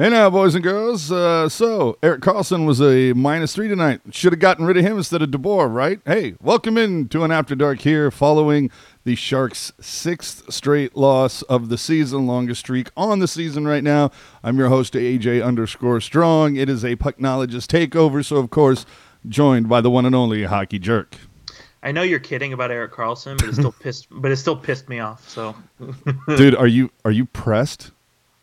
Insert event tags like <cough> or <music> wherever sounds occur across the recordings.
Hey now, boys and girls. Uh, so Erik Karlsson was a minus three tonight. Should have gotten rid of him instead of DeBoer, right? Hey, welcome in to an After Dark here, following the Sharks' sixth straight loss of the season, longest streak on the season right now. I'm your host, AJ underscore Strong. It is a pucknologist takeover, so of course, joined by the one and only Hockey Jerk. I know you're kidding about Erik Karlsson, but it still <laughs> pissed. But it still pissed me off. So, dude, are you are you pressed?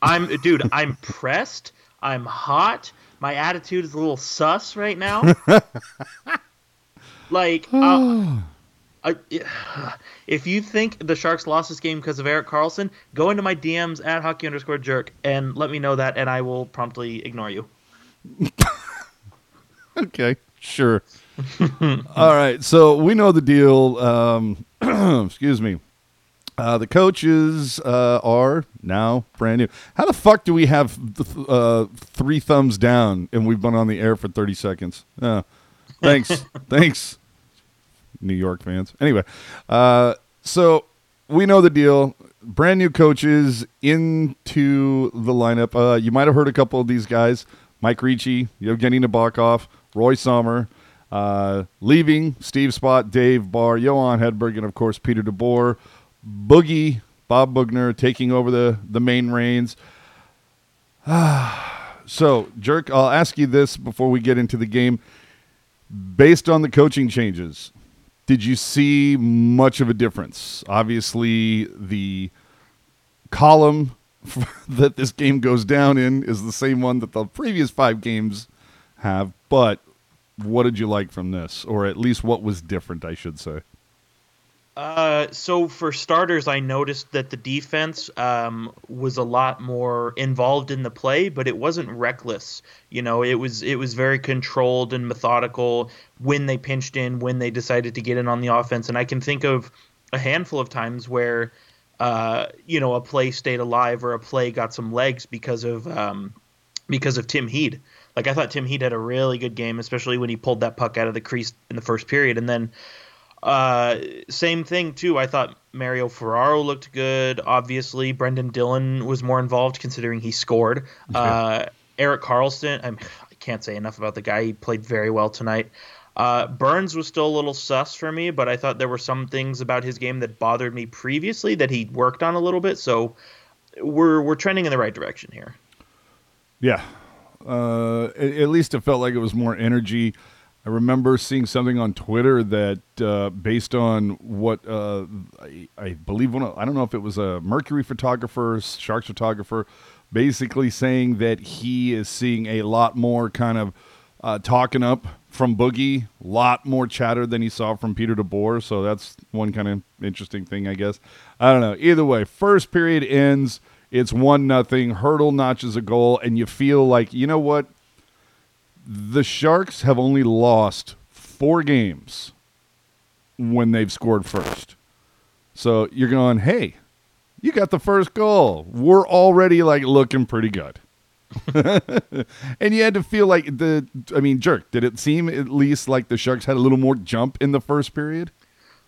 I'm dude. I'm pressed. I'm hot. My attitude is a little sus right now. <laughs> like, <sighs> uh, I, <sighs> if you think the Sharks lost this game because of Erik Karlsson, go into my DMs at hockey underscore jerk and let me know that, and I will promptly ignore you. <laughs> okay, sure. <laughs> All right, so we know the deal. Um, <clears throat> excuse me. Uh, the coaches uh, are now brand new. How the fuck do we have th- uh, three thumbs down and we've been on the air for 30 seconds? Uh, <laughs> thanks. thanks, New York fans. Anyway, uh, so we know the deal. Brand new coaches into the lineup. Uh, you might have heard a couple of these guys Mike Ricci, Evgeny Nabokov, Roy Sommer. leaving Steve Spott, Dave Barr, Johan Hedberg, and of course Peter DeBoer. Boogie, Bob Boughner, taking over the, the main reins. <sighs> so, Jerk, I'll ask you this before we get into the game. Based on the coaching changes, did you see much of a difference? Obviously, the column <laughs> that this game goes down in is the same one that the previous five games have, but what did you like from this? Or at least what was different, I should say? Uh, so for starters, I noticed that the defense um, was a lot more involved in the play, but it wasn't reckless. You know, it was it was very controlled and methodical when they pinched in, when they decided to get in on the offense. And I can think of a handful of times where, uh, you know, a play stayed alive or a play got some legs because of um, because of Tim Heed. Like I thought Tim Heed had a really good game, especially when he pulled that puck out of the crease in the first period, and then uh, same thing too. I thought Mario Ferraro looked good. Obviously, Brendan Dillon was more involved considering he scored. Okay. Uh, Erik Karlsson, I'm, I can not say enough about the guy. He played very well tonight. Uh, Burns was still a little sus for me, but I thought there were some things about his game that bothered me previously that he worked on a little bit. So we're we're trending in the right direction here. Yeah, uh, at least it felt like it was more energy. I remember seeing something on Twitter that, uh, based on what uh, I, I, believe, one of, I don't know if it was a Mercury photographer, Sharks photographer, basically saying that he is seeing a lot more kind of uh, talking up from Boogie, a lot more chatter than he saw from Peter DeBoer. So that's one kind of interesting thing, I guess. I don't know. Either way, first period ends. It's one nothing. Hertl notches a goal, and you feel like you know what the Sharks have only lost four games when they've scored first. So you're going, hey, you got the first goal. We're already like looking pretty good. <laughs> and you had to feel like the I mean, jerk, did it seem at least like the Sharks had a little more jump in the first period?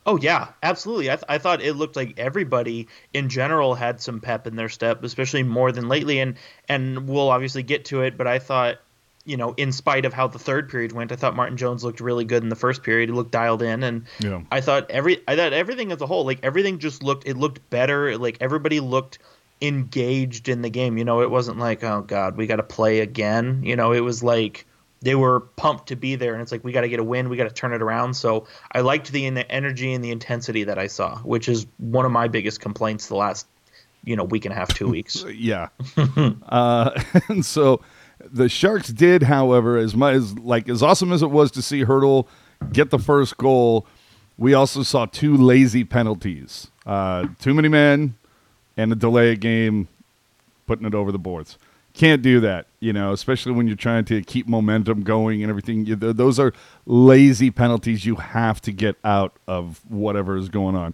Oh yeah, absolutely. I, th- I thought it looked like everybody in general had some pep in their step, especially more than lately. And and we'll obviously get to it, but I thought you know, in spite of how the third period went, I thought Martin Jones looked really good in the first period. He looked dialed in, and yeah. I thought every I thought everything as a whole, like everything just looked it looked better. Like everybody looked engaged in the game. You know, it wasn't like oh god, we got to play again. You know, it was like they were pumped to be there, and it's like we got to get a win, we got to turn it around. So I liked the, the energy and the intensity that I saw, which is one of my biggest complaints the last you know week and a half, two weeks. <laughs> yeah, <laughs> uh, <laughs> and so the Sharks did, however, as much as like as awesome as it was to see Hertl get the first goal, we also saw two lazy penalties. Uh, too many men and a delay game, putting it over the boards. Can't do that, you know, especially when you're trying to keep momentum going and everything. You, those are lazy penalties you have to get out of whatever is going on.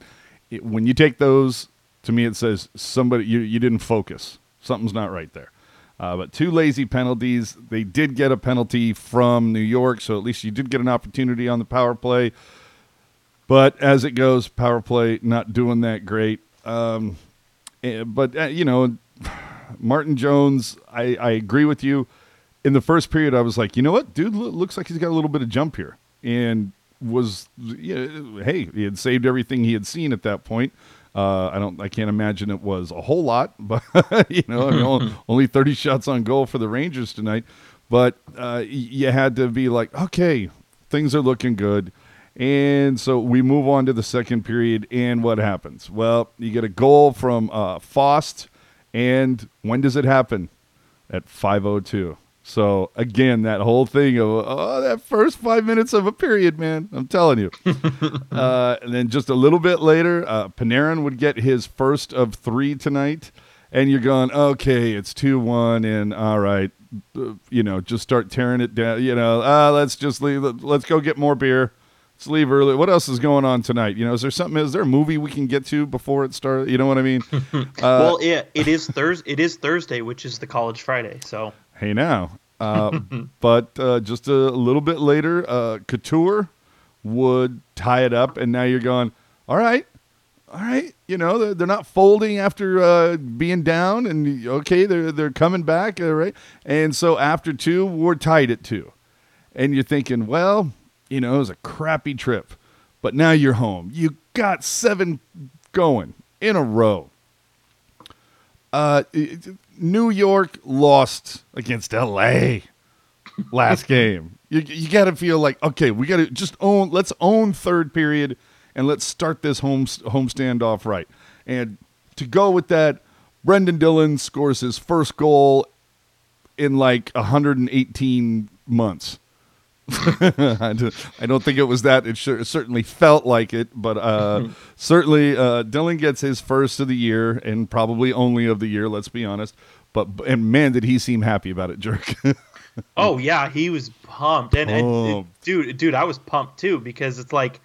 It, when you take those, to me, it says somebody you, you didn't focus. Something's not right there. Uh, but two lazy penalties. They did get a penalty from New York, so at least you did get an opportunity on the power play. But as it goes, power play not doing that great. Um, eh, but uh, you know, <sighs> Martin Jones, I, I agree with you. In the first period, I was like, you know what, dude, looks like he's got a little bit of jump here, and was yeah, hey, he had saved everything he had seen at that point. Uh, I don't, I can't imagine it was a whole lot, <laughs> but you know, I mean, <laughs> only thirty shots on goal for the Rangers tonight. But uh, you had to be like, okay, things are looking good. And so we move on to the second period, and what happens? Well, you get a goal from uh, Fast, and when does it happen? At 5:02. So again, that whole thing of oh, that first five minutes of a period, man, I'm telling you. <laughs> uh, and then just a little bit later, uh, Panarin would get his first of three tonight, and you're going, okay, it's two one, and all right, uh, you know, just start tearing it down. You know, uh, let's just leave. Let's go get more beer. Let's leave early. What else is going on tonight? You know, is there something? Is there a movie we can get to before it starts? You know what I mean? <laughs> Uh, well, yeah, it is Thursday. It is Thursday, which is the College Friday. So hey, now, uh, <laughs> but uh, just a little bit later, uh, Couture would tie it up, and now you're going. All right, all right. You know, they're, they're not folding after uh, being down, and okay, they're they're coming back, all right. And so after two, we're tied at two, and you're thinking, well you know, it was a crappy trip, but now you're home. You got seven going in a row. Uh, New York lost against LA last <laughs> game. You, you got to feel like, okay, we got to just own, let's own third period and let's start this home, home standoff right. And to go with that, Brendan Dillon scores his first goal in like 118 months. <laughs> I don't think it was that. It, sure, it certainly felt like it, but uh, <laughs> certainly uh, Dillon gets his first of the year and probably only of the year. Let's be honest. But and man, did he seem happy about it, jerk. <laughs> oh yeah, he was pumped, and, and, dude, dude, I was pumped too because it's like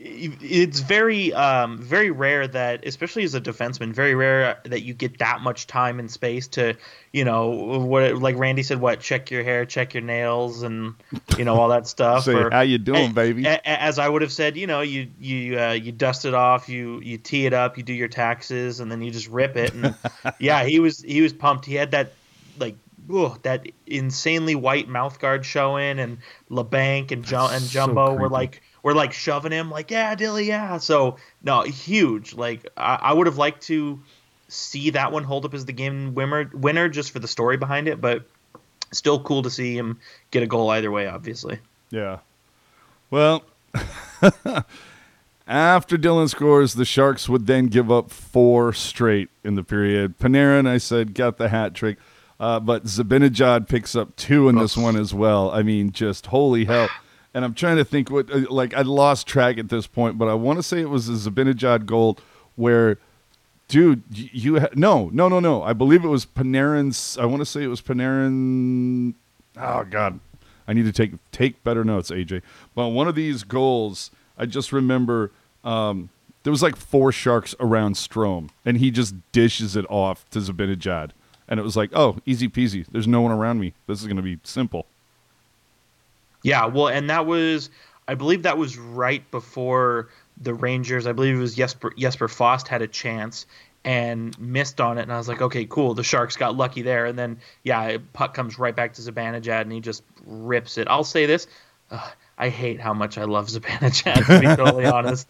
it's very um, very rare that especially as a defenseman very rare that you get that much time and space to you know what like randy said what check your hair check your nails and you know all that <laughs> stuff Say, or, how you doing baby? as i would have said you know you you uh, you dust it off you you tee it up you do your taxes and then you just rip it and <laughs> yeah he was he was pumped. He had that like that insanely white mouth guard showing and labanc and, and jumbo so were like we're like shoving him like yeah dilly yeah. So no huge. Like i, I would have liked to see that one hold up as the game winner winner just for the story behind it but still cool to see him get a goal either way obviously. Yeah. Well <laughs> after Dillon scores, the Sharks would then give up four straight in the period. Panarin, I said, got the hat trick, uh, but Zibanejad picks up two in this one as well. I mean, just holy hell <sighs> <laughs> and I'm trying to think what uh, like I lost track at this point, but I want to say it was a Zibanejad goal where, dude, you ha- no no no no I believe it was Panarin's. I want to say it was Panarin. Oh God, I need to take take better notes, AJ. But one of these goals, I just remember. Um, there was like four sharks around Strome, and he just dishes it off to Zibanejad. And it was like, oh, easy peasy. There's no one around me. This is going to be simple. Yeah, well, and that was, I believe that was right before the Rangers. I believe it was Jesper Jesper Fast had a chance and missed on it, and I was like, okay, cool. The Sharks got lucky there, and then yeah, puck comes right back to Zibanejad, and he just rips it. I'll say this. Uh, I hate how much I love <laughs> Zibanejad, to be totally <laughs> honest.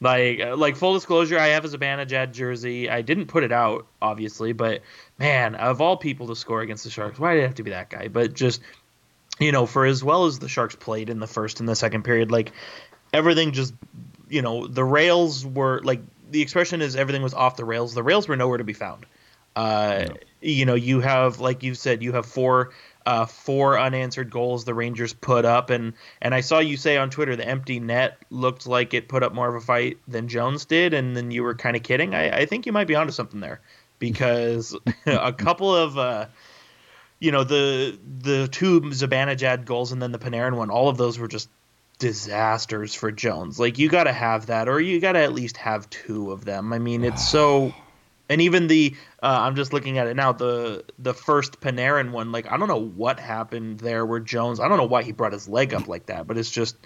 Like, uh, like full disclosure, I have a Zibanejad jersey. I didn't put it out, obviously, but man, of all people to score against the Sharks, why did it have to be that guy? But just you know, for as well as the Sharks played in the first and the second period, like everything just, you know, the rails were like the expression is everything was off the rails. The rails were nowhere to be found. Uh, no. You know, you have like you said, you have four uh, four unanswered goals the Rangers put up, and and I saw you say on Twitter the empty net looked like it put up more of a fight than Jones did, and then you were kind of kidding. I, I think you might be onto something there because <laughs> a couple of uh, you know the the two Zibanejad goals and then the Panarin one, all of those were just disasters for Jones. Like you got to have that, or you got to at least have two of them. I mean, it's so. And even the uh, I'm just looking at it now. The the first Panarin one, like I don't know what happened there where Jones. I don't know why he brought his leg up like that, but it's just.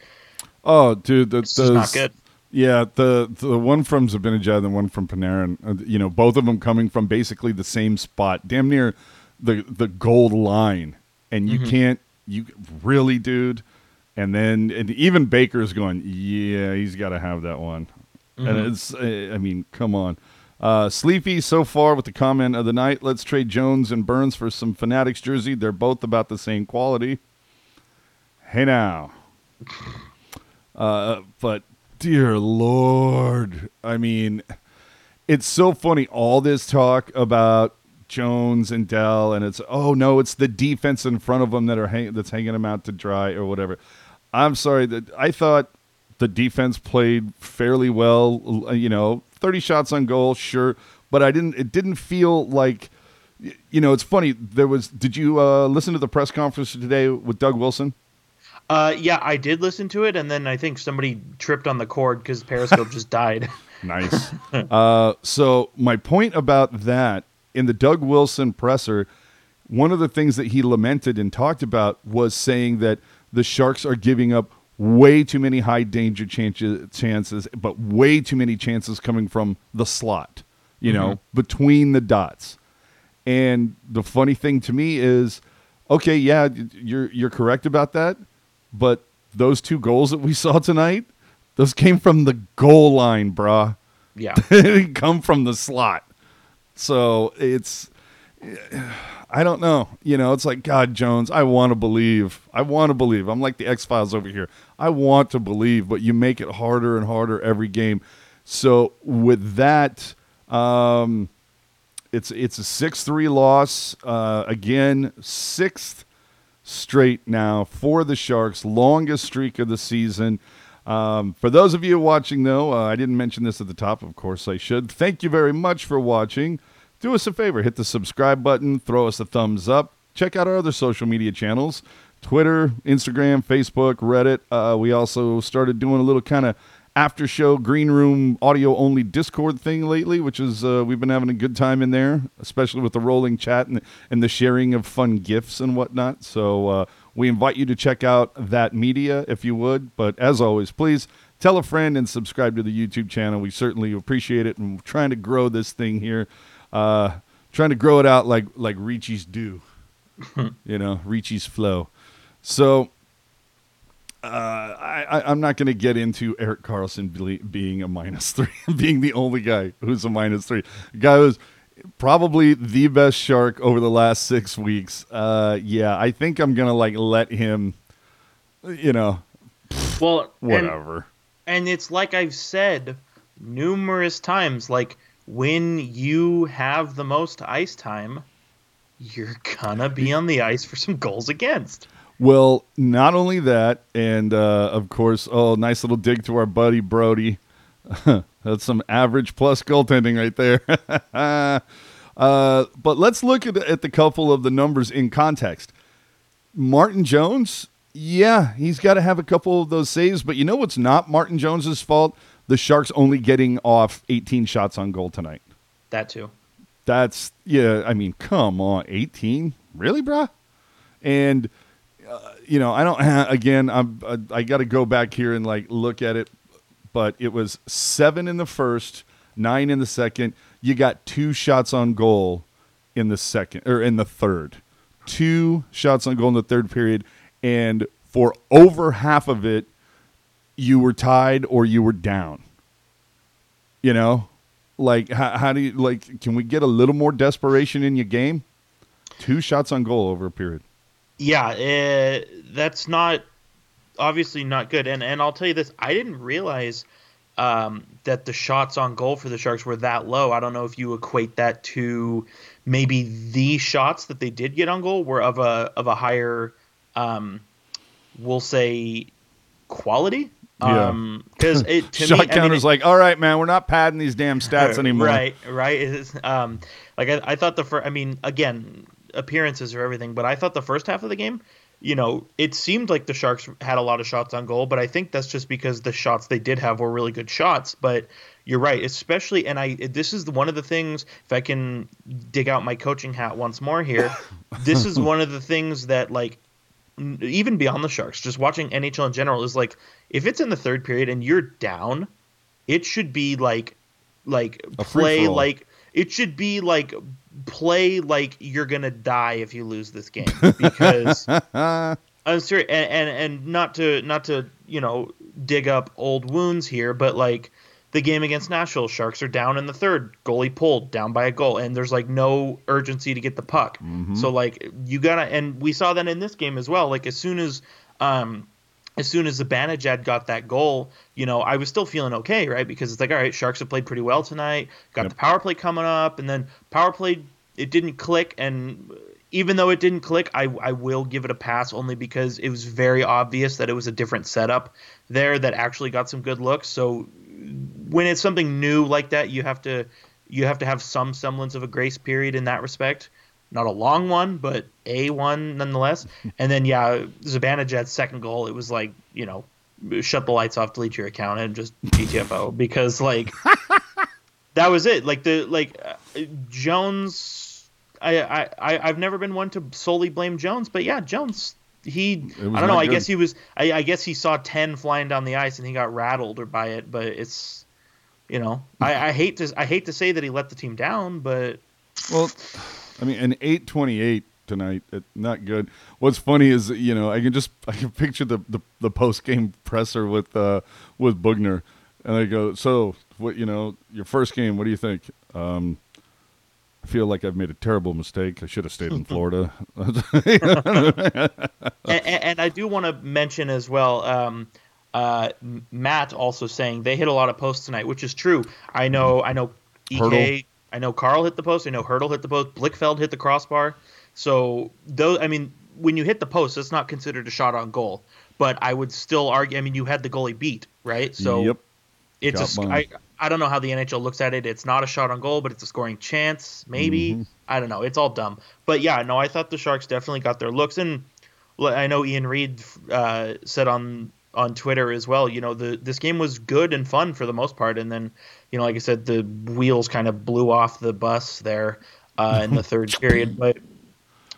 Oh, dude, that's not good. Yeah, the the one from Zibanejad and the one from Panarin, uh, you know, both of them coming from basically the same spot, damn near the the goal line, and you can't you really, dude. And then and even Baker's going, yeah, he's got to have that one, and it's uh, I mean, come on. Uh, Sleepy so far with the comment of the night. Let's trade Jones and Burns for some Fanatics jersey. They're both about the same quality. Hey now. <laughs> Uh, but dear Lord, I mean, it's so funny. All this talk about Jones and Dell, and it's oh no, it's the defense in front of them that are hang- that's hanging them out to dry or whatever. I'm sorry that I thought the defense played fairly well. You know, 30 shots on goal, sure, but I didn't. It didn't feel like. You know, it's funny. There was. Did you uh, listen to the press conference today with Doug Wilson? Uh, yeah, I did listen to it, and then I think somebody tripped on the cord because Periscope just died. <laughs> Nice. uh, so my point about that in the Doug Wilson presser, one of the things that he lamented and talked about was saying that the Sharks are giving up way too many high danger chances, chances but way too many chances coming from the slot. You know, mm-hmm. between the dots. And the funny thing to me is, okay, yeah, you're you're correct about that, but those two goals that we saw tonight, those came from the goal line, brah. Yeah. <laughs> they didn't come from the slot. So it's I don't know. You know, it's like God Jones, I want to believe. I want to believe. I'm like the X-Files over here. I want to believe, but you make it harder and harder every game. So with that um it's it's a 6-3 loss. Uh again, sixth straight now for the Sharks, longest streak of the season. Um, for those of you watching, though, uh, I didn't mention this at the top. Of course, I should. Thank you very much for watching. Do us a favor hit the subscribe button, throw us a thumbs up. Check out our other social media channels Twitter, Instagram, Facebook, Reddit. Uh, we also started doing a little kind of after show green room audio only discord thing lately which is uh, we've been having a good time in there especially with the rolling chat and, and the sharing of fun gifts and whatnot so uh, we invite you to check out that media if you would but as always please tell a friend and subscribe to the youtube channel we certainly appreciate it and we're trying to grow this thing here uh, trying to grow it out like like Ricci's do <laughs> you know Ricci's flow so uh, I, I, I'm not going to get into Erik Karlsson be, being a minus three, <laughs> being the only guy who's a minus three. The guy was probably the best shark over the last six weeks. Uh, yeah, I think I'm going to like let him, you know, Well, and, whatever. and it's like I've said numerous times, like when you have the most ice time, you're gonna be on the ice for some goals against. Well, not only that, and uh, of course, oh, nice little dig to our buddy Brody. <laughs> That's some average plus goaltending right there. <laughs> uh, but let's look at, at the couple of the numbers in context. Martin Jones, yeah, he's got to have a couple of those saves, but you know what's not Martin Jones's fault? The Sharks only getting off 18 shots on goal tonight. That too. That's yeah. I mean, come on, eighteen, really, bruh? And uh, you know, I don't. <laughs> Again, I'm. I, I got to go back here and like look at it, but it was seven in the first, nine in the second. You got two shots on goal in the second or in the third, two shots on goal in the third period, and for over half of it, you were tied or you were down. You know, like how, how do you like? Can we get a little more desperation in your game? Two shots on goal over a period. Yeah, uh, that's not obviously not good. And and I'll tell you this, I didn't realize um, that the shots on goal for the Sharks were that low. I don't know if you equate that to maybe the shots that they did get on goal were of a of a higher, um, we'll say, quality. Yeah. Um, because it to <laughs> Shot me, I mean, counter's it- like, all right, man, we're not padding these damn stats anymore. Right, right. It's, um, like I, I thought the first. I mean, again, appearances are everything, but I thought the first half of the game, you know, it seemed like the Sharks had a lot of shots on goal, but I think that's just because the shots they did have were really good shots. But you're right, especially, and I this is one of the things. If I can dig out my coaching hat once more here, <laughs> this is one of the things that like even beyond the Sharks, just watching NHL in general is like if it's in the third period and you're down, it should be like like A play like it should be like play like you're gonna die if you lose this game because <laughs> I'm serious, and, and and not to not to you know dig up old wounds here, but like the game against Nashville, Sharks are down in the third, goalie pulled down by a goal, and there's like no urgency to get the puck. So like you gotta, and we saw that in this game as well. Like as soon as um as soon as Zibanejad got that goal, you know, I was still feeling okay, right? Because it's like, all right, Sharks have played pretty well tonight. Got Yep. the power play coming up, and then power play it didn't click, and even though it didn't click, I I will give it a pass only because it was very obvious that it was a different setup there that actually got some good looks. So when it's something new like that, you have to you have to have some semblance of a grace period in that respect. Not a long one, but a one nonetheless. <laughs> And then yeah, Zibanejad's second goal, it was like you know, shut the lights off, delete your account, and just GTFO because like <laughs> that was it. Like the like uh, Jones. I, I I I've never been one to solely blame Jones, but yeah, Jones. He, I don't know. I guess he was. I, I guess he saw ten flying down the ice and he got rattled or by it. But it's you know I, I hate to I hate to say that he let the team down, but Well, I mean, an eight twenty eight tonight, not good. What's funny is you know I can just <laughs> I can picture the the, the post game presser with uh with Boughner, and they go, so what you know your first game, what do you think? Um, I feel like I've made a terrible mistake. I should have stayed in <laughs> Florida. <laughs> and, and I do want to mention as well. Um, uh, Matt also saying they hit a lot of posts tonight, which is true. I know. I know. Ek. I know Carl hit the post. I know Hertl hit the post. Blichfeld hit the crossbar. So those. I mean, when you hit the post, it's not considered a shot on goal. But I would still argue. I mean, you had the goalie beat, right? So yep. it's a, Got sc- mine. I, I don't know how the NHL looks at it. It's not a shot on goal, but it's a scoring chance, maybe. Mm-hmm. I don't know. It's all dumb. But yeah, no, I thought the Sharks definitely got their looks, and I know Ian Reed uh, said on on Twitter as well. You know, the this game was good and fun for the most part, and then you know, like I said, the wheels kind of blew off the bus there uh, in the <laughs> third period, but.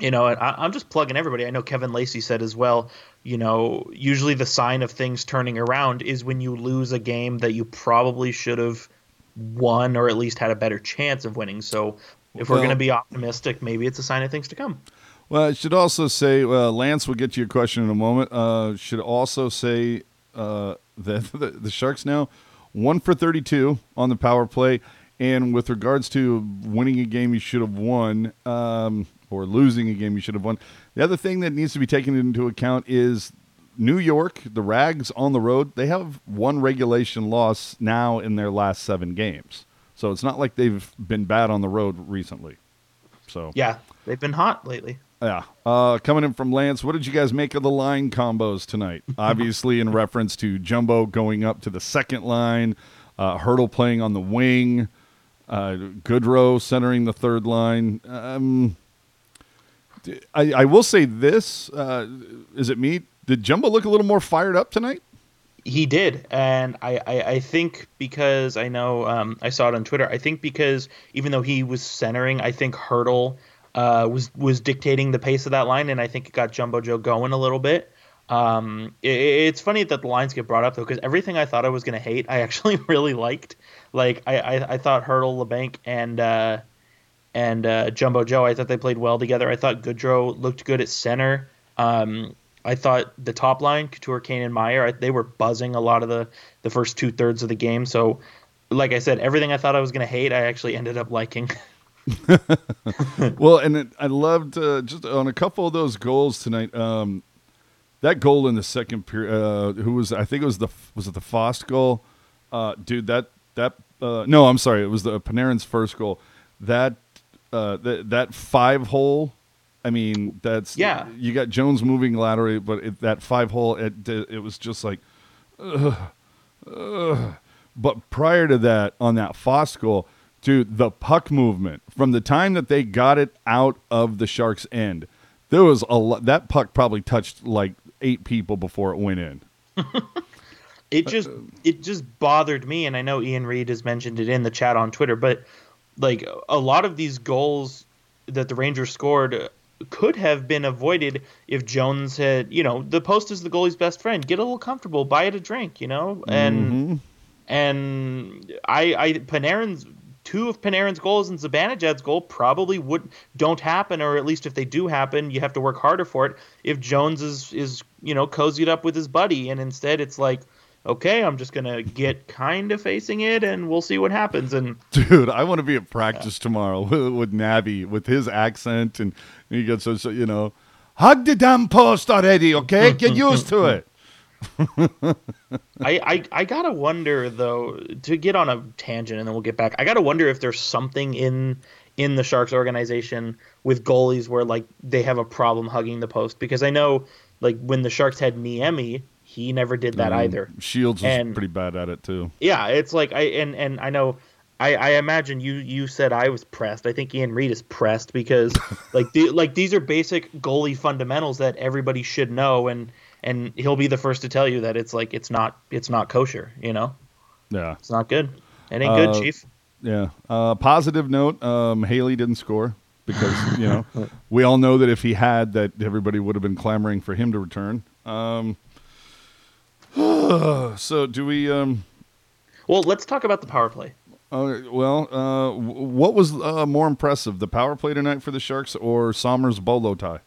You know, and I, I'm just plugging everybody. I know Kevin Lacey said as well. You know, usually the sign of things turning around is when you lose a game that you probably should have won or at least had a better chance of winning. So if we're going to be optimistic, maybe it's a sign of things to come. Well, I should also say, uh, Lance will get to your question in a moment. Uh, should also say uh, <laughs> that the, the Sharks now one for 32 on the power play. And with regards to winning a game you should have won um, or losing a game you should have won, the other thing that needs to be taken into account is New York, the Rags on the road, they have one regulation loss now in their last seven games. So it's not like they've been bad on the road recently. So Yeah, they've been hot lately. Yeah. Uh, coming in from Lance, what did you guys make of the line combos tonight? <laughs> Obviously, in reference to Jumbo going up to the second line, uh, Hertl playing on the wing, uh, Goodrow centering the third line. Um, I, I will say this: uh, is it me? Did Jumbo look a little more fired up tonight? He did, and I, I, I think because I know um, I saw it on Twitter. I think because even though he was centering, I think Hertl uh, was was dictating the pace of that line, and I think it got Jumbo Joe going a little bit. Um, it, it's funny that the lines get brought up though, because everything I thought I was gonna hate, I <laughs> actually really liked. Like I, I, I thought Hertl, Labanc, and uh, and uh, Jumbo Joe, I thought they played well together. I thought Goodrow looked good at center. Um, I thought the top line, Couture, Kane, and Meier, I, they were buzzing a lot of the, the first two thirds of the game. So, like I said, everything I thought I was going to hate, I actually ended up liking. <laughs> <laughs> well, and it, I loved uh, just on a couple of those goals tonight. Um, that goal in the second period, uh, who was I think it was the was it the Fast goal, uh, dude. That that uh, no, I'm sorry, it was the Panarin's first goal. That uh, that that five hole. I mean, that's Yeah. You got Jones moving laterally, but it, that five hole, it it was just like, ugh, ugh. But prior to that, on that Fast goal, dude, the puck movement from the time that they got it out of the Sharks' end, there was a lot. That puck probably touched like eight people before it went in. <laughs> it just it just bothered me and i know ian reed has mentioned it in the chat on twitter but like a lot of these goals that the rangers scored could have been avoided if jones had you know the post is the goalie's best friend get a little comfortable buy it a drink you know and mm-hmm. and I, I Panarin's two of Panarin's goals and Zibanejad's goal probably would don't happen, or at least if they do happen, you have to work harder for it. If Jones is is you know cozied up with his buddy, and instead it's like, okay, I'm just gonna get kind of facing it, and we'll see what happens. And dude, I want to be at practice yeah. tomorrow <laughs> with, with Nabby with his accent, and he gets so, so you know, hug the damn post already, okay? Get used to it. I, I I gotta wonder though to get on a tangent and then we'll get back. I gotta wonder if there's something in in the Sharks organization with goalies where like they have a problem hugging the post because I know like when the Sharks had Niemi, he never did that um, either. Shields was and, pretty bad at it too. Yeah, it's like I and and I know I, I imagine you you said I was pressed. I think Ian Reed is pressed because like the, like these are basic goalie fundamentals that everybody should know and and he'll be the first to tell you that it's like it's not it's not kosher. You know. Yeah. It's not good. It ain't uh, good, Chief. Yeah. Uh, positive note: um, Haley didn't score because you know <laughs> we all know that if he had, that everybody would have been clamoring for him to return. Um, <sighs> so do we? Um, well, let's talk about the power play. Uh, well, uh, what was uh, more impressive, the power play tonight for the Sharks or Sommer's bolo tie?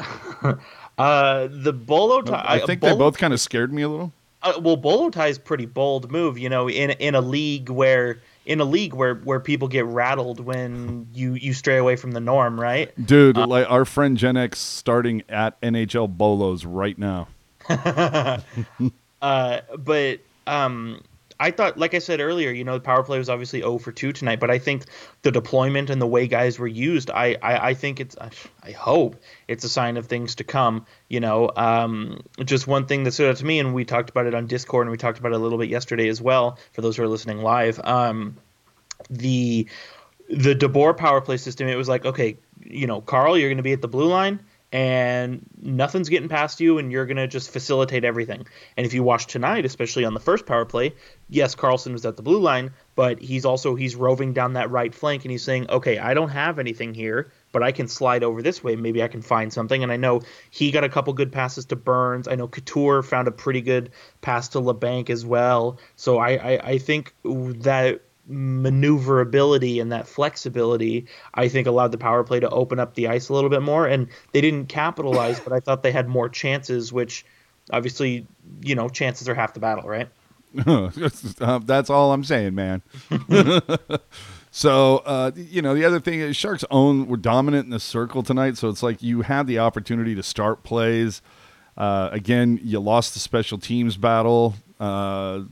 <laughs> Uh, the bolo tie. I think bolo, they both kind of scared me a little. Uh, well, bolo tie is pretty bold move, you know, in in a league where in a league where where people get rattled when you you stray away from the norm, right? Dude, uh, like our friend Gen X starting at NHL bolos right now. <laughs> uh, but um, I thought, like I said earlier, you know, the power play was obviously 0 for 2 tonight, but I think the deployment and the way guys were used, I, I, I think it's, I hope it's a sign of things to come. You know, um, just one thing that stood out to me, and we talked about it on Discord, and we talked about it a little bit yesterday as well, for those who are listening live. Um, the the DeBoer power play system, it was like, okay, you know, Carl, you're going to be at the blue line and nothing's getting past you and you're going to just facilitate everything. And if you watch tonight, especially on the first power play, yes, Karlsson was at the blue line, but he's also he's roving down that right flank and he's saying, "Okay, I don't have anything here, but I can slide over this way. Maybe I can find something." And I know he got a couple good passes to Burns. I know Couture found a pretty good pass to Labanc as well. So I I, I think that maneuverability and that flexibility, I think allowed the power play to open up the ice a little bit more. And they didn't capitalize, but I thought they had more chances, which obviously, you know, chances are half the battle, right? <laughs> That's all I'm saying, man. <laughs> so, uh, you know, the other thing is Sharks own were dominant in the circle tonight. So it's like you had the opportunity to start plays. Uh, again, you lost the special teams battle. Uh,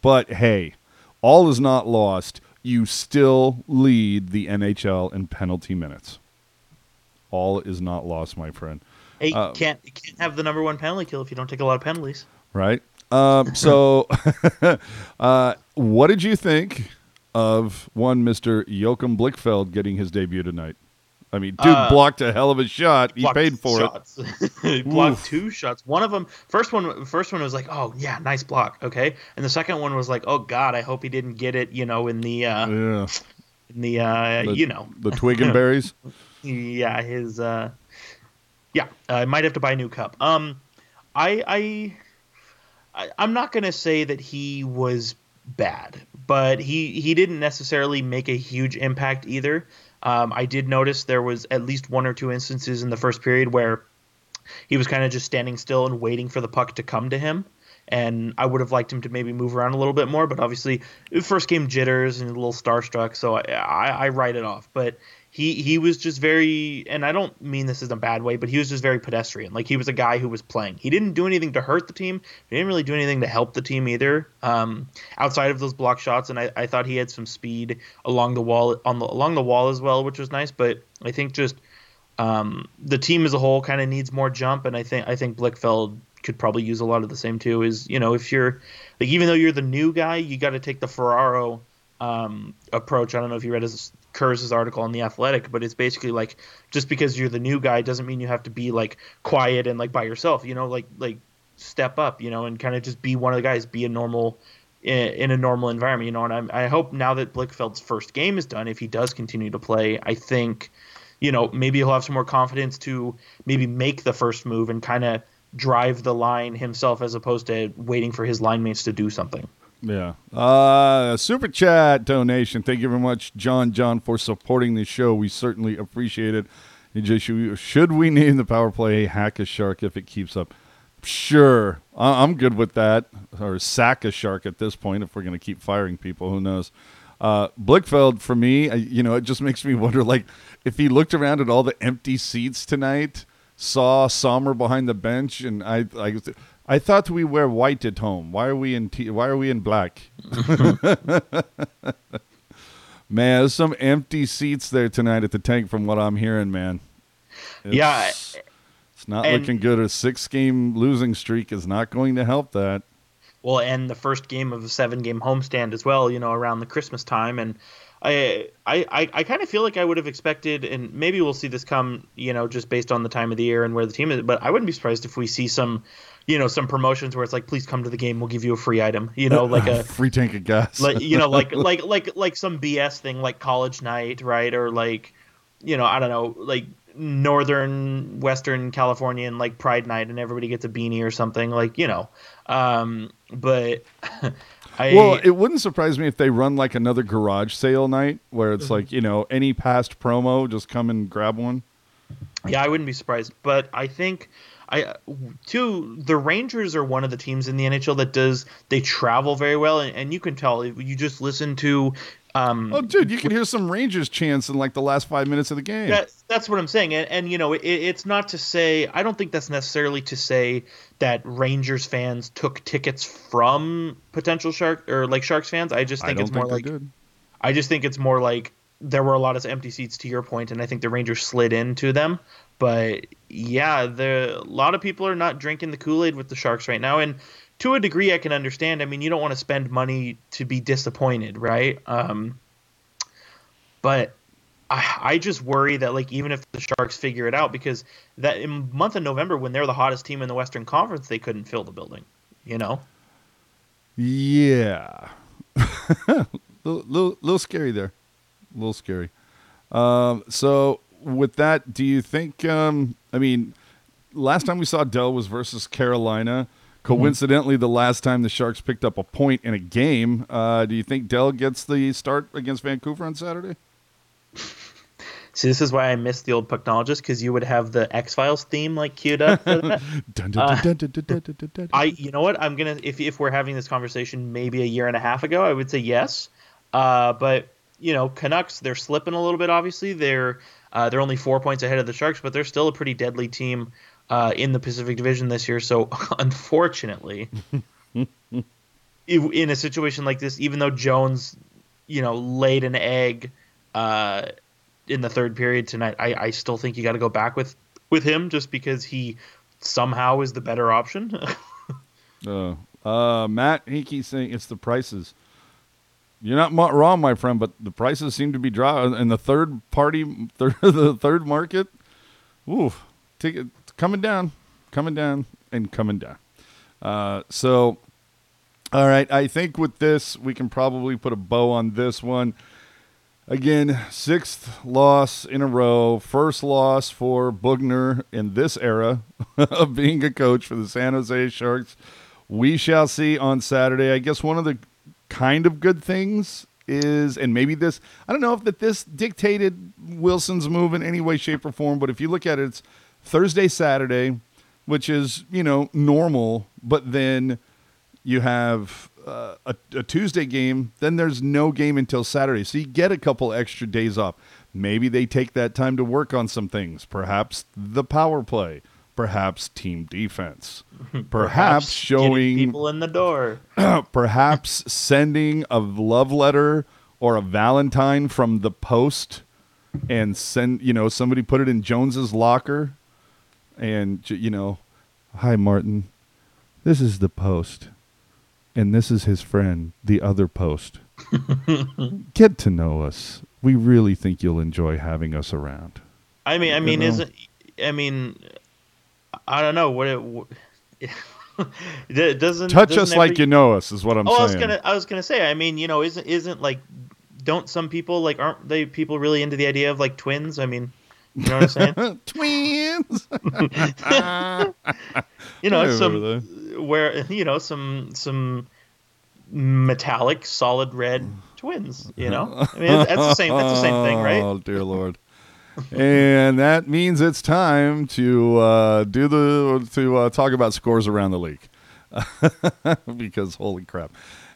but hey, all is not lost. You still lead the NHL in penalty minutes. All is not lost, my friend. Hey, uh, can't can't have the number one penalty kill if you don't take a lot of penalties. Right. Um, <laughs> so, <laughs> uh, what did you think of one Mister Joachim Blichfeld getting his debut tonight? I mean, dude uh, blocked a hell of a shot. He paid for shots. it. <laughs> he blocked Oof. two shots. One of them, first one, first one was like, oh yeah, nice block, okay. And the second one was like, oh god, I hope he didn't get it, you know, in the, uh, yeah. in the, uh, the, you know, the twig and <laughs> berries. yeah, his, uh, yeah, I might have to buy a new cup. Um, I, I, I I'm not gonna say that he was bad, but he he didn't necessarily make a huge impact either. Um, I did notice there was at least one or two instances in the first period where he was kind of just standing still and waiting for the puck to come to him. And I would have liked him to maybe move around a little bit more, but obviously, first game jitters and a little starstruck, so I, I, I write it off. But he he was just very and I don't mean this in a bad way, but he was just very pedestrian. Like he was a guy who was playing. He didn't do anything to hurt the team. He didn't really do anything to help the team either. Um, outside of those block shots, and I, I thought he had some speed along the wall on the along the wall as well, which was nice. But I think just um, the team as a whole kind of needs more jump, and I think I think Blichfeld could probably use a lot of the same too. Is you know if you're like even though you're the new guy, you got to take the Ferraro um, approach. I don't know if you read his Kurz's article on the Athletic, but it's basically like just because you're the new guy doesn't mean you have to be like quiet and like by yourself. You know, like like step up. You know, and kind of just be one of the guys. Be a normal in, a normal environment. You know, and I, I hope now that Blichfeld's first game is done, if he does continue to play, I think you know maybe he'll have some more confidence to maybe make the first move and kind of drive the line himself as opposed to waiting for his line mates to do something. Yeah. Uh, super chat donation. Thank you very much, John John, for supporting the show. We certainly appreciate it. should we name the power play Hack a Shark if it keeps up? Sure. I'm good with that. Or Sack a Shark at this point if we're going to keep firing people. Who knows? Uh, Blichfeld, for me, you know, it just makes me <laughs> wonder, like, if he looked around at all the empty seats tonight, saw Sommer behind the bench, and I, I, I thought we wear white at home. Why are we in? T- why are we in black? <laughs> <laughs> man, there's some empty seats there tonight at the tank, from what I'm hearing, man. It's, yeah, it's not looking good. A six-game losing streak is not going to help that will end the first game of a seven game homestand as well, you know, around the Christmas time. And I I, I kind of feel like I would have expected, and maybe we'll see this come, you know, just based on the time of the year and where the team is. But I wouldn't be surprised if we see some, you know, some promotions where it's like, please come to the game, we'll give you a free item, you know, like a <laughs> free tank of gas, like you know, like <laughs> like like like some BS thing like college night, right, or like, you know, I don't know, like northern western californian like pride night and everybody gets a beanie or something like you know um but <laughs> I, well it wouldn't surprise me if they run like another garage sale night where it's mm-hmm. like you know any past promo just come and grab one. Yeah i wouldn't be surprised but i think I two the Rangers are one of the teams in the NHL that does they travel very well and, and you can tell you just listen to um, oh, dude, you can hear some Rangers chants in like the last five minutes of the game. That, that's what I'm saying, and, and you know, it, it's not to say I don't think that's necessarily to say that Rangers fans took tickets from potential Shark or like Sharks fans. I just think it's more think like I just think it's more like there were a lot of empty seats to your point, and I think the Rangers slid into them. But yeah, the a lot of people are not drinking the Kool Aid with the Sharks right now, and to a degree, I can understand. I mean, you don't want to spend money to be disappointed, right? Um, but I, I just worry that like even if the Sharks figure it out, because that in month of November when they're the hottest team in the Western Conference, they couldn't fill the building. You know? Yeah, <laughs> little, little, little scary there, a little scary. Um, so with that, do you think? Um, I mean, last time we saw Dell was versus Carolina. Coincidentally, the last time the Sharks picked up a point in a game, uh, do you think Dell gets the start against Vancouver on Saturday? See, this is why I miss the old Pucknologist because you would have the X Files theme like queued up. I, you know what? I'm gonna if if we're having this conversation maybe a year and a half ago, I would say yes. Uh, but you know, Canucks they're slipping a little bit. Obviously, they're uh, they're only four points ahead of the Sharks, but they're still a pretty deadly team uh, in the Pacific Division this year. So <laughs> unfortunately, in a situation like this, even though Jones, you know, laid an egg uh, in the third period tonight, I, I still think you got to go back with with him just because he somehow is the better option. uh, <laughs> uh, Matt Hickey saying it's the prices. You're not wrong, my friend, but the prices seem to be dropping. in the third party, <laughs> third, the third market. Oof, ticket coming down, coming down, and coming down. Uh, so, all right, I think with this, we can probably put a bow on this one. Again, sixth loss in a row, first loss for Boughner in this era <laughs> of being a coach for the San Jose Sharks. We shall see on Saturday. I guess one of the kind of good things is, and maybe this, I don't know if that this dictated Wilson's move in any way, shape, or form, but if you look at it, it's Thursday, Saturday, which is, you know, normal, but then you have uh, a, a, Tuesday game, then there's no game until Saturday. So you get a couple extra days off. Maybe they take that time to work on some things, perhaps the power play, perhaps team defense, <laughs> perhaps, perhaps showing people in the door, <clears throat> perhaps sending a love letter or a Valentine from the post and send, you know, somebody put it in Jones's locker and you know, hi Martin, this is the post, and this is his friend, the other post. <laughs> Get to know us. We really think you'll enjoy having us around. I mean, I mean, know? isn't I mean, I don't know what it. <laughs> it doesn't touch doesn't us every, like you know us is what I'm oh, saying. I was gonna I was gonna say. I mean, you know, isn't isn't like don't some people like aren't they people really into the idea of like twins? I mean, you know what I'm saying? <laughs> Twins. <laughs> you know, some where you know some some metallic, solid red twins. You know, I mean that's the same. That's the same thing, right? Oh dear lord. And that means it's time to uh, do the to uh, talk about scores around the league <laughs> because holy crap.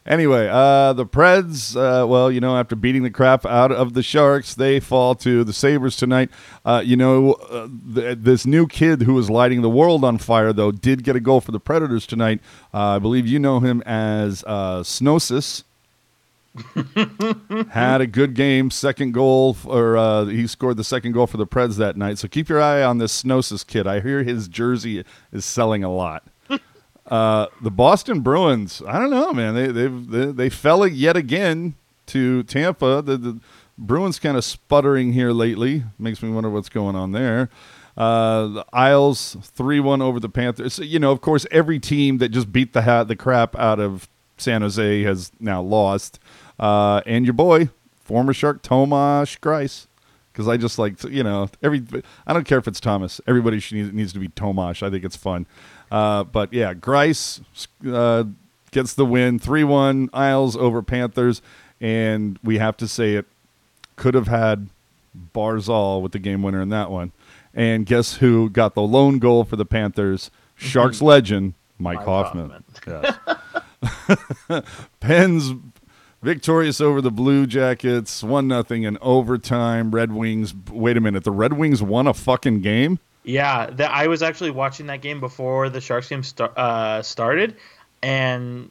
Anyway, uh, the Preds, uh, well, you know, after beating the crap out of the Sharks, they fall to the Sabres tonight. Uh, you know, uh, th- this new kid who was lighting the world on fire, though, did get a goal for the Predators tonight. Uh, I believe you know him as uh, Snosis. <laughs> Had a good game, second goal, or uh, he scored the second goal for the Preds that night. So keep your eye on this Snosis kid. I hear his jersey is selling a lot. <laughs> Uh, the Boston Bruins, I don't know, man. They they they fell yet again to Tampa. The, the Bruins kind of sputtering here lately. Makes me wonder what's going on there. Uh, the Isles three one over the Panthers. So, you know, of course, every team that just beat the hat the crap out of San Jose has now lost. Uh, and your boy, former Shark Tomas Greiss, because I just like you know every. I don't care if it's Thomas. Everybody should need, needs to be Tomash. I think it's fun. Uh, but yeah, Greiss uh, gets the win, three one Isles over Panthers, and we have to say it could have had Barzal with the game winner in that one. And guess who got the lone goal for the Panthers? Sharks legend Mike, Mike Hoffman. <laughs> Yes. <laughs> Pens victorious over the Blue Jackets, one nothing in overtime. Red Wings. Wait a minute, the Red Wings won a fucking game. Yeah, that I was actually watching that game before the Sharks game uh, started, and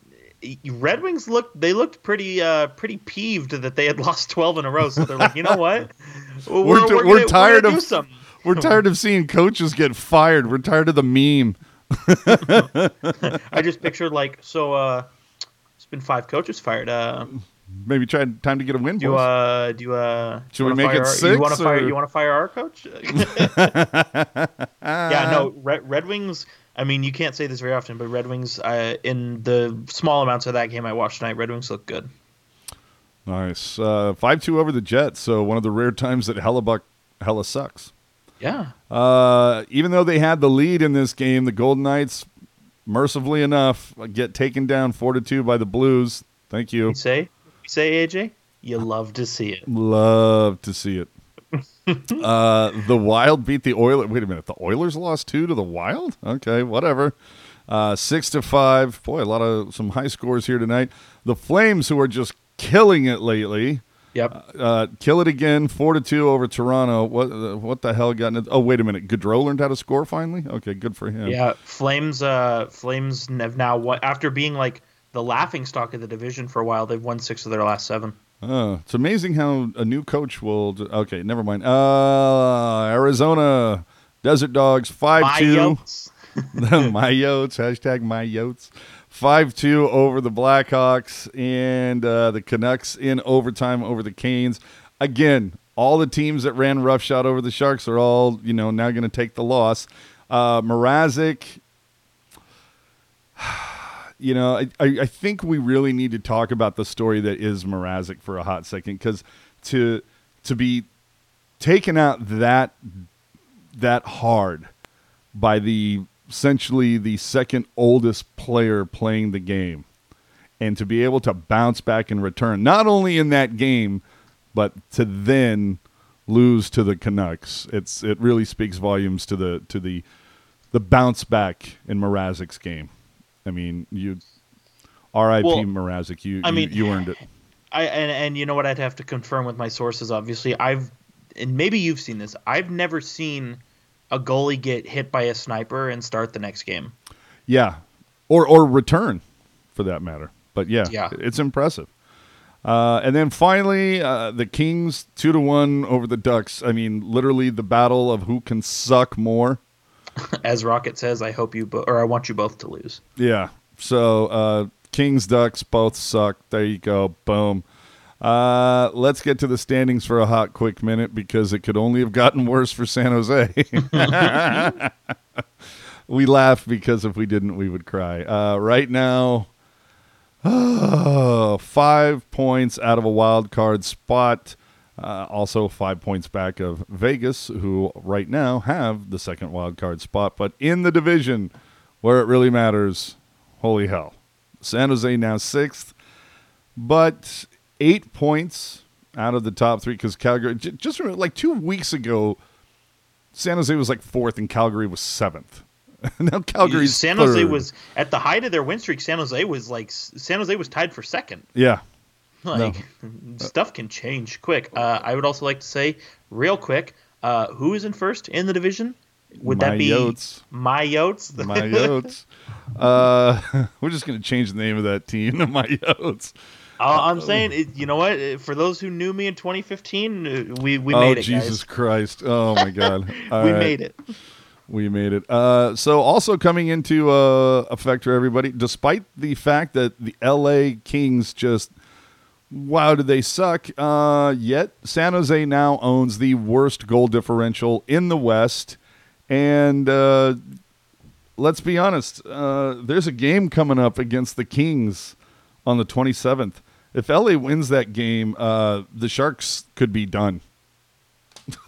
Red Wings looked they looked pretty uh, pretty peeved that they had <laughs> lost twelve in a row. So they're like, you know what, <laughs> we're, we're, we're, we're gonna, tired of we're tired of seeing coaches get fired. We're tired of the meme. <laughs> I just pictured like so. uh It's been five coaches fired. Uh, Maybe try time to get a win. do you, uh do uh Should we make it our- six, You want to fire? You want to fire our coach? <laughs> yeah, no. Red, Red Wings. I mean, you can't say this very often, but Red Wings. Uh, in the small amounts of that game I watched tonight, Red Wings look good. Nice. Uh, 5 2 over the Jets. So one of the rare times that Hellebuyck hella sucks. Yeah. Uh, even though they had the lead in this game, the Golden Knights, mercifully enough, get taken down 4 to 2 by the Blues. Thank you. You say, you say AJ, you love to see it. Love to see it. <laughs> uh, the Wild beat the Oilers. Wait a minute. The Oilers lost two to the Wild? Okay, whatever. Uh, six to five. Boy, a lot of some high scores here tonight. The Flames, who are just killing it lately, Yep. uh, kill it again, four to two over Toronto. What uh, what the hell got? In oh, wait a minute. Gaudreau learned how to score finally. Okay, good for him. Yeah. Flames. Uh, Flames have now won after being like the laughing stock of the division for a while. They've won six of their last seven. Uh, it's amazing how a new coach will. Do, okay, never mind. Uh, Arizona Desert Dogs five My two. Yotes. <laughs> my Yotes hashtag my Yotes five two over the Blackhawks and uh, the Canucks in overtime over the Canes. Again, all the teams that ran roughshod over the Sharks are all you know now going to take the loss. Uh, Mrazek <sighs> you know, I, I I think we really need to talk about the story that is Mrazek for a hot second because to to be taken out that that hard by the essentially the second oldest player playing the game and to be able to bounce back and return not only in that game but to then lose to the Canucks it's it really speaks volumes to the to the the bounce back in Mrazek's game I mean, you, R.I.P. Well, Mrazek. You, I you- mean- you, earned it. I and and you know what? I'd have to confirm with my sources. Obviously, I've and maybe you've seen this. I've never seen a goalie get hit by a sniper and start the next game. Yeah, or or return, for that matter. But yeah, Yeah. it's impressive. Uh, and then finally, uh, the Kings two to one over the Ducks. I mean, literally the battle of who can suck more. <laughs> As Rocket says, I hope you bo- or I want you both to lose. Yeah. So uh, Kings Ducks both suck. There you go. Boom. Uh, let's get to the standings for a hot quick minute because it could only have gotten worse for San Jose. <laughs> we laugh because if we didn't, we would cry. Uh, right now, <sighs> five points out of a wild card spot. Uh, also, five points back of Vegas, who right now have the second wild card spot. But in the division where it really matters, holy hell. San Jose now sixth, but eight points out of the top three because Calgary j- just remember, like two weeks ago, San Jose was like fourth and Calgary was seventh. <laughs> now Calgary's San Jose third. was at the height of their win streak. San Jose was like San Jose was tied for second. yeah. <laughs> Like <laughs> stuff can change quick. Uh, I would also like to say real quick, uh, who is in first in the division? Would My that be My Yotes. my Yotes? My Yotes. uh, we're just gonna change the name of that team to My Yotes. Uh, I'm saying, it, you know what? For those who knew me in 2015, uh, we we oh made it, Jesus guys. Christ! Oh my God! <laughs> We right. made it. We made it. Uh, so also coming into uh, effect for everybody, despite the fact that the L.A. Kings just wow, did they suck? Uh, yet San Jose now owns the worst goal differential in the West, and uh, let's be honest, uh, there's a game coming up against the Kings on the 27th. If LA wins that game, uh, the Sharks could be done. <laughs> <laughs>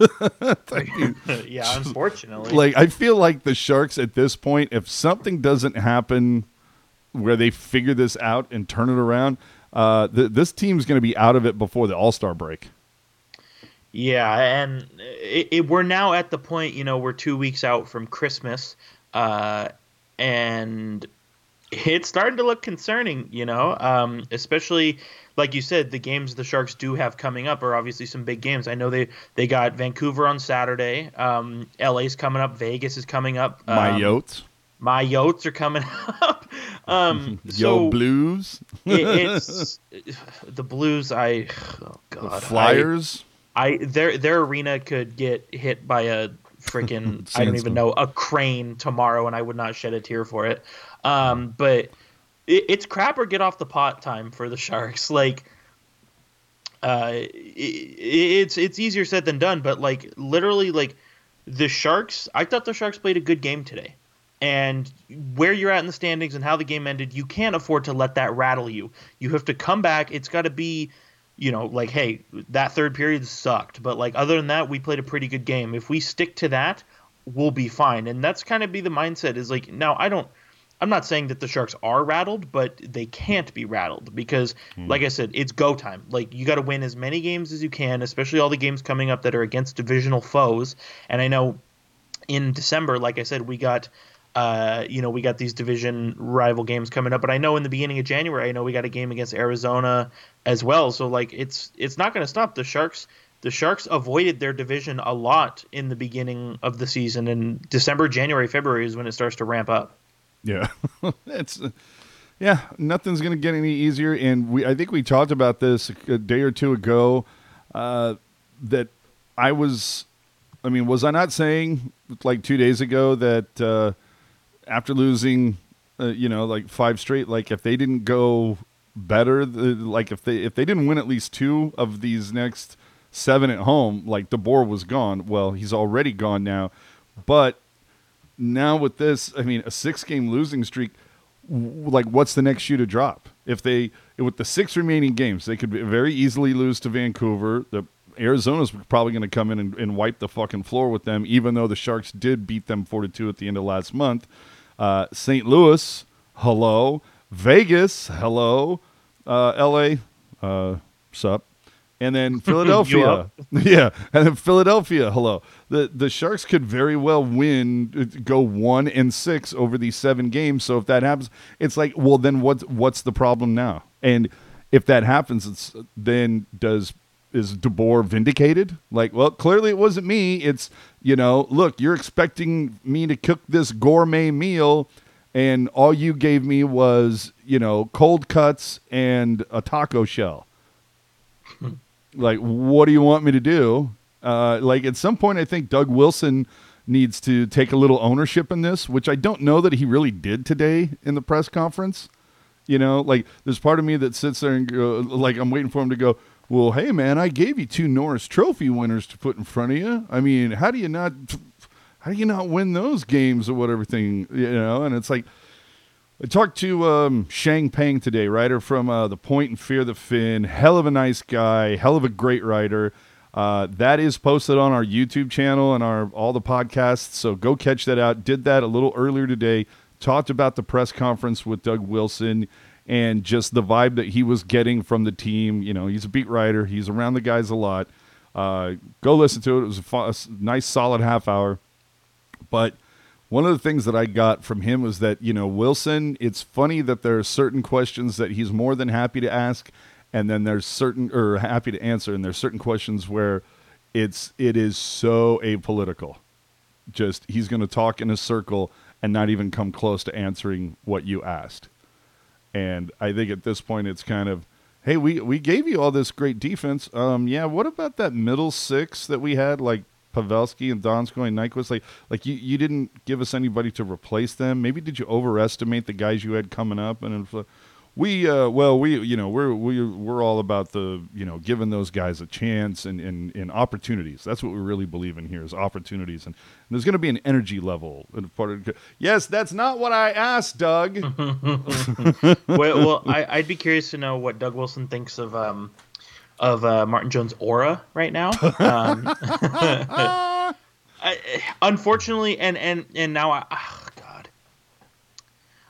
yeah, unfortunately. like I feel like the Sharks at this point, if something doesn't happen where they figure this out and turn it around, uh, th- this team's going to be out of it before the All Star break. Yeah, and it, it, we're now at the point, you know, we're two weeks out from Christmas, uh, and it's starting to look concerning, you know, um, especially like you said, the games the Sharks do have coming up are obviously some big games. I know they they got Vancouver on Saturday, um, LA's coming up, Vegas is coming up, um, My Yotes, my Yotes are coming <laughs> up. Um, <laughs> Yo so Blues, <laughs> it, it's the Blues. I oh god, I- Flyers. I their their arena could get hit by a freaking I don't even know a crane tomorrow, and I would not shed a tear for it. Um, but it, it's crap or get off the pot time for the Sharks. <laughs> Like, uh, it, it's it's easier said than done. But like literally, like the Sharks, I thought the Sharks played a good game today. And where you're at in the standings and how the game ended, you can't afford to let that rattle you. You have to come back. It's got to be you know, like, hey, that third period sucked, but like other than that, we played a pretty good game. If we stick to that, we'll be fine. And that's kind of be the mindset is like, now I don't, I'm not saying that the Sharks are rattled, but they can't be rattled because, like I said, it's go time. Like you got to win as many games as you can, especially all the games coming up that are against divisional foes. And I know in December, like I said, we got uh, you know, we got these division rival games coming up, but I know in the beginning of January, I know we got a game against Arizona as well. So like it's it's not going to stop the Sharks. The Sharks avoided their division a lot in the beginning of the season, and December, January, February is when it starts to ramp up. Yeah, <laughs> it's yeah. Nothing's going to get any easier, and we I think we talked about this a day or two ago. Uh, that I was, I mean, was I not saying like two days ago that uh, after losing, uh, you know, like five straight, like if they didn't go better, the, like if they if they didn't win at least two of these next seven at home, like DeBoer was gone. Well, he's already gone now, but now with this, I mean, a six game losing streak, like what's the next shoe to drop? If they with the six remaining games, they could very easily lose to Vancouver. The Arizona's probably going to come in and, and wipe the fucking floor with them, even though the Sharks did beat them four to two at the end of last month. Uh, St. Louis, hello. Vegas, hello. Uh, L.A., uh, sup. And then <laughs> Philadelphia, <laughs> yeah, and then Philadelphia. Hello, the the Sharks could very well win, uh, go one and six over these seven games. So if that happens, it's like, well, then what's what's the problem now? And if that happens, it's then does is DeBoer vindicated? Like, well, clearly it wasn't me. It's you know, look, you're expecting me to cook this gourmet meal, and all you gave me was you know cold cuts and a taco shell like what do you want me to do? Uh, like at some point i think doug wilson needs to take a little ownership in this which i don't know that he really did today in the press conference. You know like there's part of me that sits there and go, like i'm waiting for him to go well hey man i gave you two norris trophy winners to put in front of you. I mean how do you not how do you not win those games or whatever thing? You know and it's like I talked to um, Sheng Peng today, writer from uh, The Point and Fear the Fin. Hell of a nice guy, hell of a great writer. Uh, that is posted on our YouTube channel and our all the podcasts. So go catch that out. Did that a little earlier today. Talked about the press conference with Doug Wilson, and just the vibe that he was getting from the team. You know, he's a beat writer. He's around the guys a lot. Uh, go listen to it. It was a, fu- a nice, solid half hour. But one of the things that I got from him was that, you know, Wilson, it's funny that there are certain questions that he's more than happy to ask, and then there's certain, or happy to answer, and there's certain questions where it's, it is so apolitical. Just, he's going to talk in a circle and not even come close to answering what you asked. And I think at this point, it's kind of, hey, we, we gave you all this great defense. Um, yeah, what about that middle six that we had, like Pavelski and Donskoy and Nyquist? Like, like you, you didn't give us anybody to replace them. Maybe did you overestimate the guys you had coming up? And like, we, uh, well, we, you know, we're we, we're all about the, you know, giving those guys a chance and and, and opportunities. That's what we really believe in here is opportunities. And, and there's going to be an energy level. And part of, yes, that's not what I asked, Doug. <laughs> well, well I, I'd be curious to know what Doug Wilson thinks of um, of uh, Martin Jones' aura right now. Um, <laughs> <laughs> I, unfortunately, and and and now I, oh God.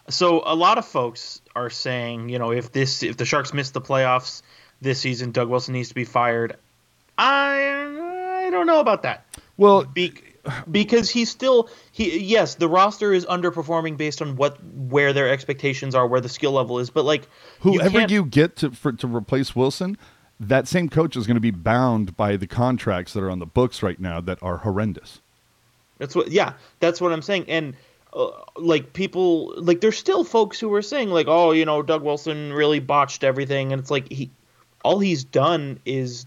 So a lot of folks are saying, you know, if this if the Sharks miss the playoffs this season, Doug Wilson needs to be fired. I I don't know about that. well, Be- because he's still he yes the roster is underperforming based on what where their expectations are where the skill level is but like whoever can't- you, get to for, to replace Wilson, that same coach is going to be bound by the contracts that are on the books right now that are horrendous. That's what. Yeah, that's what I'm saying. And uh, like people, like there's still folks who are saying like, oh, you know, Doug Wilson really botched everything, and it's like he, all he's done is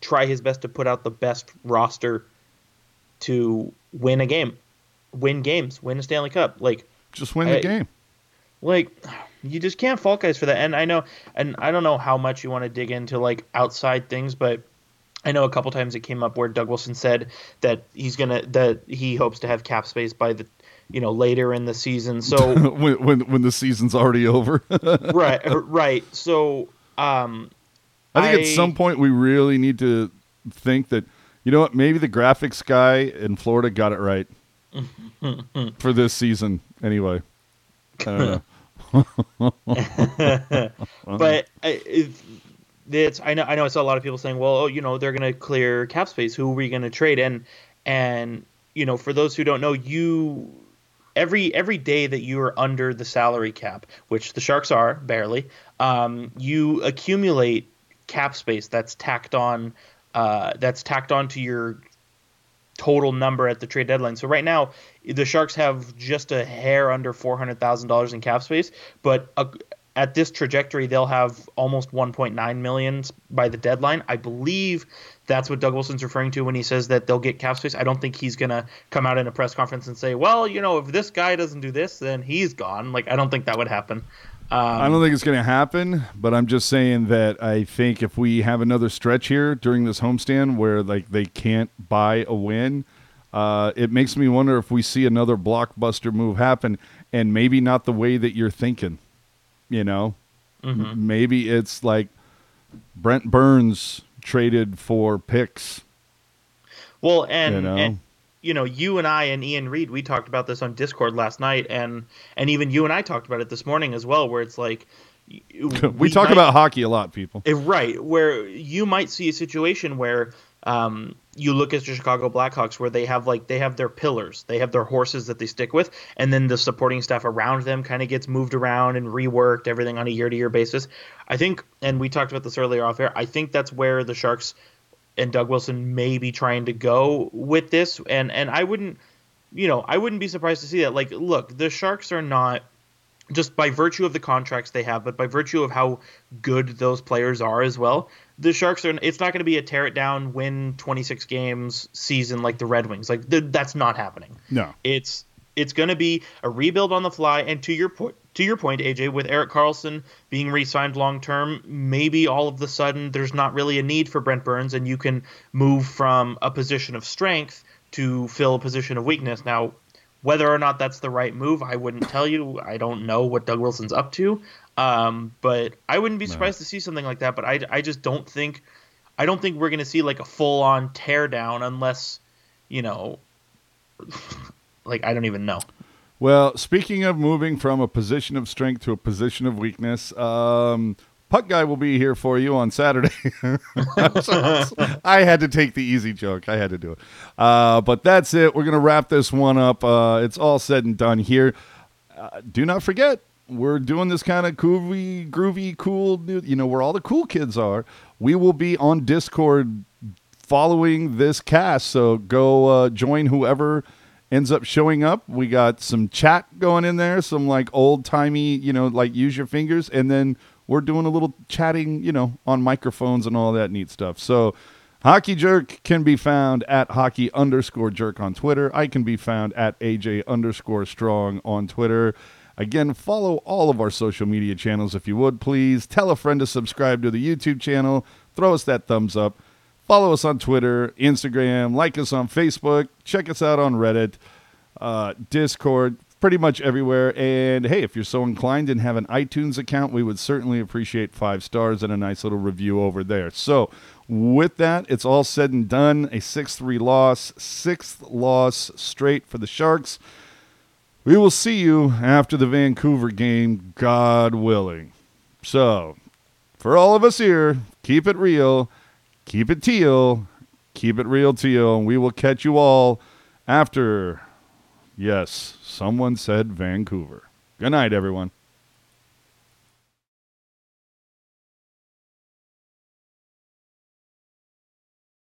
try his best to put out the best roster to win a game, win games, win a Stanley Cup. Like, Just win the I- game. like you just can't fault guys for that. And I know, and I don't know how much you want to dig into like outside things, but I know a couple times it came up where Doug Wilson said that he's gonna that he hopes to have cap space by the you know later in the season. So <laughs> when, when when the season's already over. <laughs> right, right. So um, I think I- at some point we really need to think that you know what maybe the graphics guy in Florida got it right <laughs> for this season anyway. I don't know. <laughs> but I- if it's I know I know I saw a lot of people saying, well, oh, you know, they're going to clear cap space. Who are we going to trade? And and you know, for those who don't know, you every every day that you are under the salary cap, which the Sharks are barely, um, you accumulate cap space that's tacked on uh, that's tacked onto your total number at the trade deadline. So right now, the Sharks have just a hair under four hundred thousand dollars in cap space, but uh, at this trajectory, they'll have almost one point nine million by the deadline. I believe that's what Doug Wilson's referring to when he says that they'll get cap space. I don't think he's gonna come out in a press conference and say, "Well, you know, if this guy doesn't do this, then he's gone." Like I don't think that would happen. Um, I don't think it's going to happen, but I'm just saying that I think if we have another stretch here during this homestand where like they can't buy a win, uh, it makes me wonder if we see another blockbuster move happen, and maybe not the way that you're thinking. You know, Mm-hmm. maybe it's like Brent Burns traded for picks. Well, and You know? and you know, you and I and Ian Reed, we talked about this on Discord last night, and and even you and I talked about it this morning as well, where it's like y- <laughs> we, talk might- about hockey a lot, people. Eh, right where you might see a situation where um, you look at the Chicago Blackhawks where they have like they have their pillars, they have their horses that they stick with, and then the supporting staff around them kind of gets moved around and reworked, everything on a year to year basis. I think, and we talked about this earlier off air. I think that's where the Sharks and Doug Wilson may be trying to go with this, and and I wouldn't, you know, I wouldn't be surprised to see that. Like, look, the Sharks are not just by virtue of the contracts they have, but by virtue of how good those players are as well. The Sharks are. It's not going to be a tear it down, win 26 games season like the Red Wings. Like th- that's not happening. No, It's it's going to be a rebuild on the fly. And to your point, to your point, AJ, with Erik Karlsson being re-signed long term, maybe all of the sudden there's not really a need for Brent Burns, and you can move from a position of strength to fill a position of weakness. Now, whether or not that's the right move, I wouldn't tell you. I don't know what Doug Wilson's up to, um, but I wouldn't be surprised to see something like that. But I, I just don't think, I don't think we're going to see like a full-on teardown unless, you know, <laughs> like I don't even know. Well, speaking of moving from a position of strength to a position of weakness, um, Puck Guy will be here for you on Saturday. <laughs> I had to take the easy joke. I had to do it. Uh, but that's it. We're going to wrap this one up. Uh, it's all said and done here. Uh, do not forget, we're doing this kind of groovy, groovy, cool, you know, where all the cool kids are. We will be on Discord following this cast. So go uh, join whoever ends up showing up. We got some chat going in there, some like old timey, you know, like use your fingers, and then we're doing a little chatting, you know, on microphones and all that neat stuff. So Hockey Jerk can be found at hockey underscore jerk on Twitter. I can be found at AJ underscore strong on Twitter. Again, follow all of our social media channels if you would, please. Tell a friend to subscribe to the YouTube channel. Throw us that thumbs up. Follow us on Twitter, Instagram, like us on Facebook, check us out on Reddit, uh, Discord, pretty much everywhere. And hey, if you're so inclined and have an iTunes account, we would certainly appreciate five stars and a nice little review over there. So, with that, it's all said and done. A 6 3 loss, sixth loss straight for the Sharks. We will see you after the Vancouver game, God willing. So, for all of us here, keep it real, keep it teal, keep it real teal, and we will catch you all after Yes, someone said Vancouver. Good night, everyone.